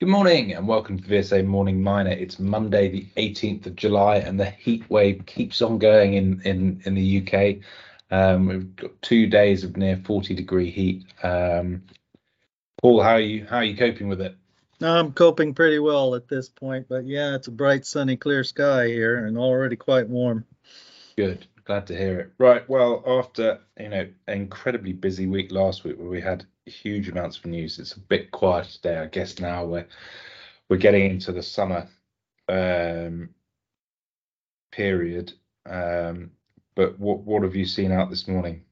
Good morning and welcome to VSA Morning Miner. It's Monday, the 18th of July, and the heat wave keeps on going in in in the UK. Um, we've got two days of near 40 degree heat. Um, Paul, how are you? How are you coping with it? I'm coping pretty well at this point, but yeah, it's a bright, sunny, clear sky here and already quite warm. Good, glad to hear it. Right, well, after you know an incredibly busy week last week where we had huge amounts of news. It's a bit quiet today, I guess. Now we're we're getting into the summer um, period. Um, but what what have you seen out this morning?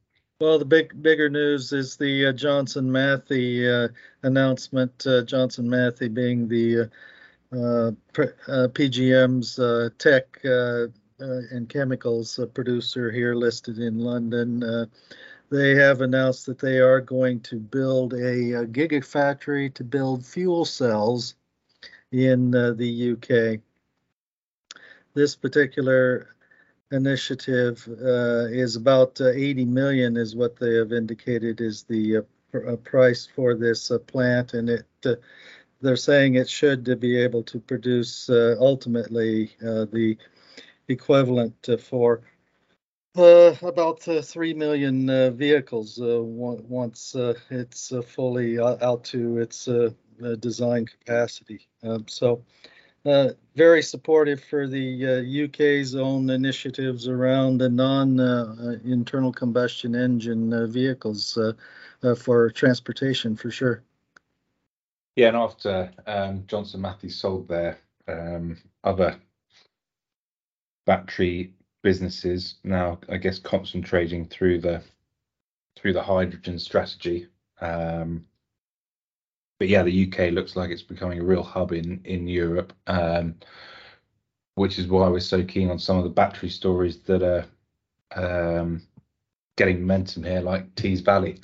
Well, the big bigger news is the uh, Johnson Matthey uh, announcement. Uh, Johnson Matthey being the uh, uh, uh, PGM's tech and chemicals producer here listed in London they have announced that they are going to build a, a gigafactory to build fuel cells in uh, the UK. This particular initiative uh, is about uh, 80 million, is what they have indicated is the uh, pr- uh, price for this uh, plant, and it they're saying it should be able to produce ultimately the equivalent for uh, about uh, 3 million uh, vehicles uh, once uh, it's uh, fully out to its design capacity. Um, so, very supportive for the UK's own initiatives around the non internal combustion engine vehicles for transportation for sure. Yeah, and after um, Johnson Matthey sold their um, other battery businesses now, I guess, concentrating through the through the hydrogen strategy. Um, but yeah, the UK looks like it's becoming a real hub in in Europe, um, which is why we're so keen on some of the battery stories that are um, getting momentum here, like Tees Valley.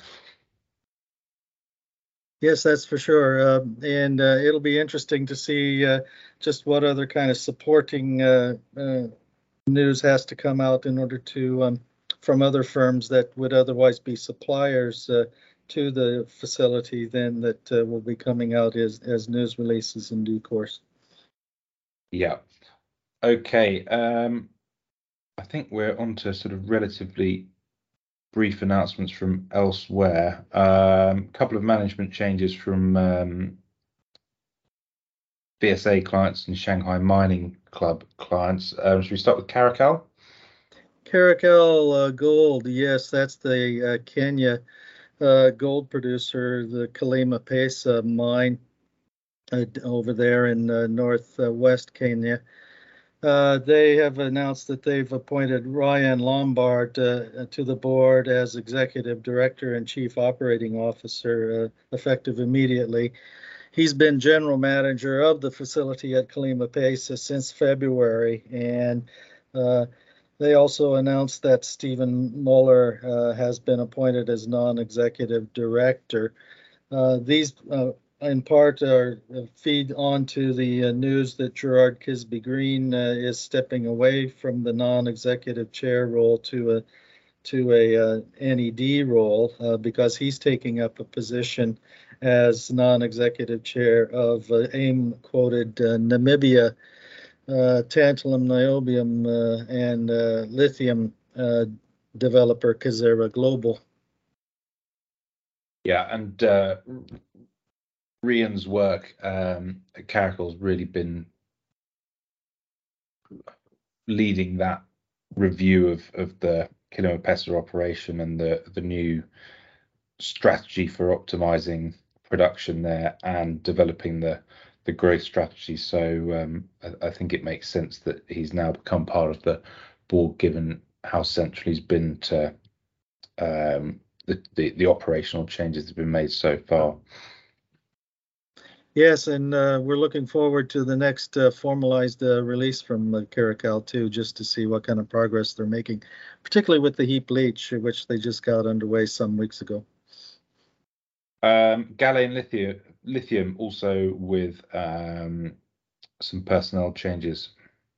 Yes, that's for sure, uh, and uh, it'll be interesting to see uh, just what other kind of supporting uh, uh, news has to come out in order to um, from other firms that would otherwise be suppliers uh, to the facility then that uh, will be coming out as, as news releases in due course. Yeah. Okay. Um, I think we're on to sort of relatively brief announcements from elsewhere. A um, couple of management changes from um, VSA clients and Shanghai Mining Club clients. Um, should we start with Caracal? Caracal uh, Gold, yes, that's the uh, Kenya uh, gold producer, the Kilima Pesa mine uh, over there in uh, northwest Kenya. Uh, they have announced that they've appointed Ryan Lombard to the board as executive director and chief operating officer, effective immediately. He's been general manager of the facility at Kilima Pesa since February, and uh, they also announced that Stephen Muller uh, has been appointed as non-executive director. Uh, these, uh, in part, are uh, feed onto the uh, news that Gerard Kisbey-Green is stepping away from the non-executive chair role to a to a NED role because he's taking up a position as non-executive chair of uh, AIM quoted uh, Namibia uh, tantalum, niobium, uh, and uh, lithium developer Kazera Global. Yeah, and uh, Rian's work um, at Caracal's really been leading that review of of the Pesa operation and the the new strategy for optimizing production there and developing the the growth strategy. So um, I, I, think it makes sense that he's now become part of the board, given how central he's been to um, the, the, the operational changes that have been made so far. Yes, and uh, we're looking forward to the next uh, formalized uh, release from uh, Caracal too, just to see what kind of progress they're making, particularly with the heap leach, which they just got underway some weeks ago. Um, Lithium, Lithium also with um, some personnel changes.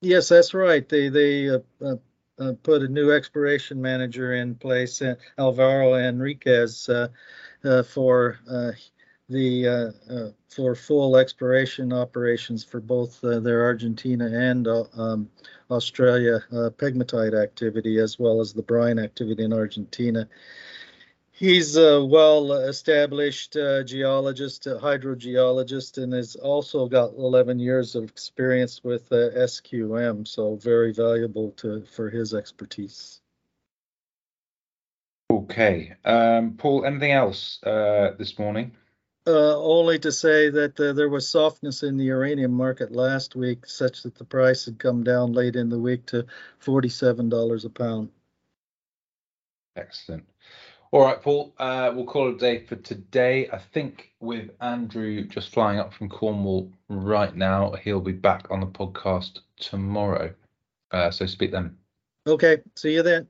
Yes, that's right. They they uh, uh, uh, put a new exploration manager in place, uh, Alvaro Enriquez, uh, for the for full exploration operations for both their Argentina and um, Australia pegmatite activity, as well as the brine activity in Argentina. He's a well established uh, geologist, hydrogeologist, and has also got 11 years of experience with SQM, so very valuable to for his expertise. Okay. Um, Paul, anything else this morning? Uh, only to say that uh, there was softness in the uranium market last week, such that the price had come down late in the week to $47 a pound. Excellent. All right, Paul, uh, we'll call it a day for today. I think with Andrew just flying up from Cornwall right now, he'll be back on the podcast tomorrow. Uh, so speak then. Okay, see you then.